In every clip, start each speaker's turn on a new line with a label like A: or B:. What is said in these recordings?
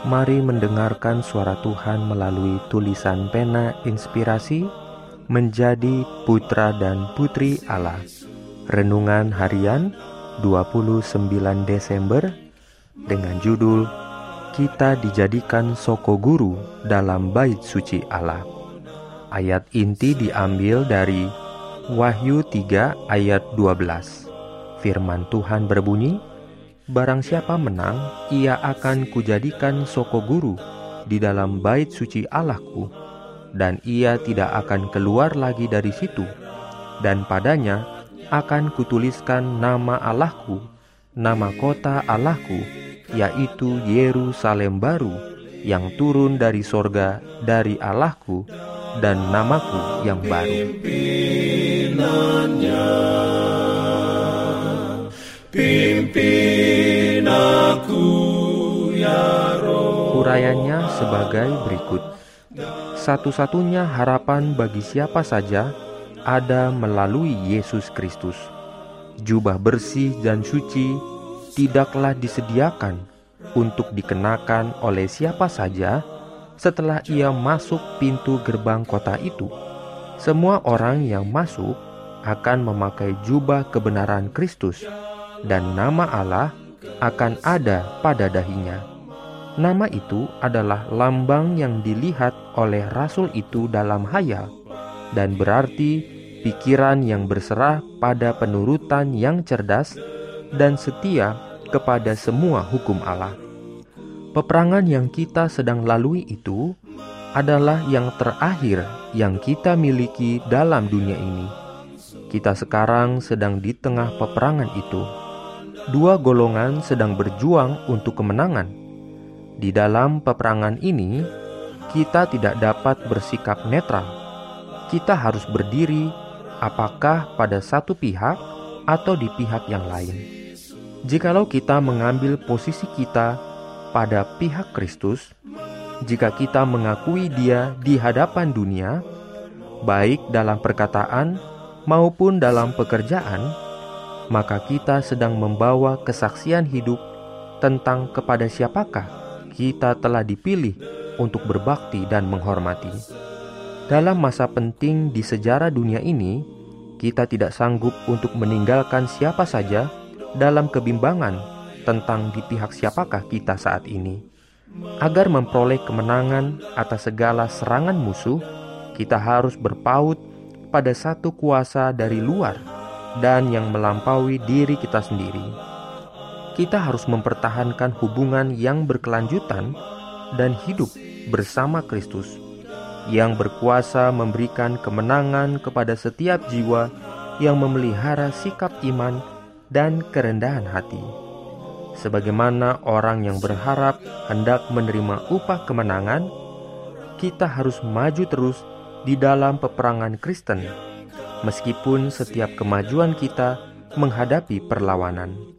A: Mari mendengarkan suara Tuhan melalui tulisan pena inspirasi menjadi putra dan putri Allah. Renungan harian 29 Desember dengan judul Kita dijadikan soko guru dalam bait suci Allah. Ayat inti diambil dari Wahyu 3 ayat 12. Firman Tuhan berbunyi, Barang siapa menang, ia akan kujadikan soko guru di dalam bait suci Allahku, dan ia tidak akan keluar lagi dari situ. Dan padanya akan kutuliskan nama Allahku, nama kota Allahku, yaitu Yerusalem baru, yang turun dari sorga dari Allahku, dan namaku yang baru.
B: Pimpin aku ya roh
A: Urayanya sebagai berikut Satu-satunya harapan bagi siapa saja ada melalui Yesus Kristus Jubah bersih dan suci tidaklah disediakan untuk dikenakan oleh siapa saja setelah ia masuk pintu gerbang kota itu. Semua orang yang masuk akan memakai jubah kebenaran Kristus dan nama Allah akan ada pada dahinya. Nama itu adalah lambang yang dilihat oleh rasul itu dalam hayal, dan berarti pikiran yang berserah pada penurutan yang cerdas dan setia kepada semua hukum Allah. Peperangan yang kita sedang lalui itu adalah yang terakhir yang kita miliki dalam dunia ini. Kita sekarang sedang di tengah peperangan itu dua golongan sedang berjuang untuk kemenangan. Di dalam peperangan ini, kita tidak dapat bersikap netral. Kita harus berdiri apakah pada satu pihak atau di pihak yang lain. Jikalau kita mengambil posisi kita pada pihak Kristus, jika kita mengakui Dia di hadapan dunia, baik dalam perkataan maupun dalam pekerjaan, maka kita sedang membawa kesaksian hidup tentang kepada siapakah kita telah dipilih untuk berbakti dan menghormati. Dalam masa penting di sejarah dunia ini, kita tidak sanggup untuk meninggalkan siapa saja dalam kebimbangan tentang di pihak siapakah kita saat ini. Agar memperoleh kemenangan atas segala serangan musuh, kita harus berpaut pada satu kuasa dari luar dan yang melampaui diri kita sendiri. Kita harus mempertahankan hubungan yang berkelanjutan dan hidup bersama Kristus yang berkuasa memberikan kemenangan kepada setiap jiwa yang memelihara sikap iman dan kerendahan hati. Sebagaimana orang yang berharap hendak menerima upah kemenangan, kita harus maju terus di dalam peperangan Kristen meskipun setiap kemajuan kita menghadapi perlawanan.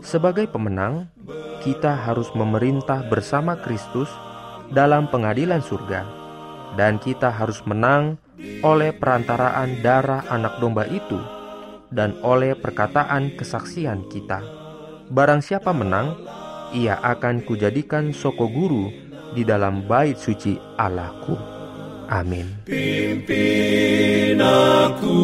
A: Sebagai pemenang, kita harus memerintah bersama Kristus dalam pengadilan surga, dan kita harus menang oleh perantaraan darah Anak Domba itu dan oleh perkataan kesaksian kita. Barang siapa menang, ia akan kujadikan soko guru di dalam bait suci Allahku. Amin.
B: Pimpin aku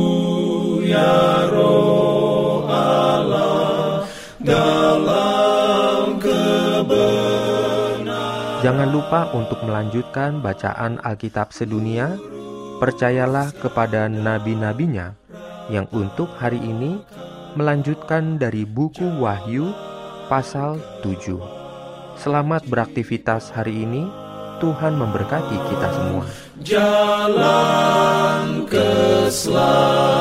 A: Jangan lupa untuk melanjutkan bacaan Alkitab sedunia. Percayalah kepada nabi-nabinya yang untuk hari ini melanjutkan dari buku Wahyu pasal 7. Selamat beraktivitas hari ini. Tuhan memberkati kita semua.
B: Jalan keselamatan.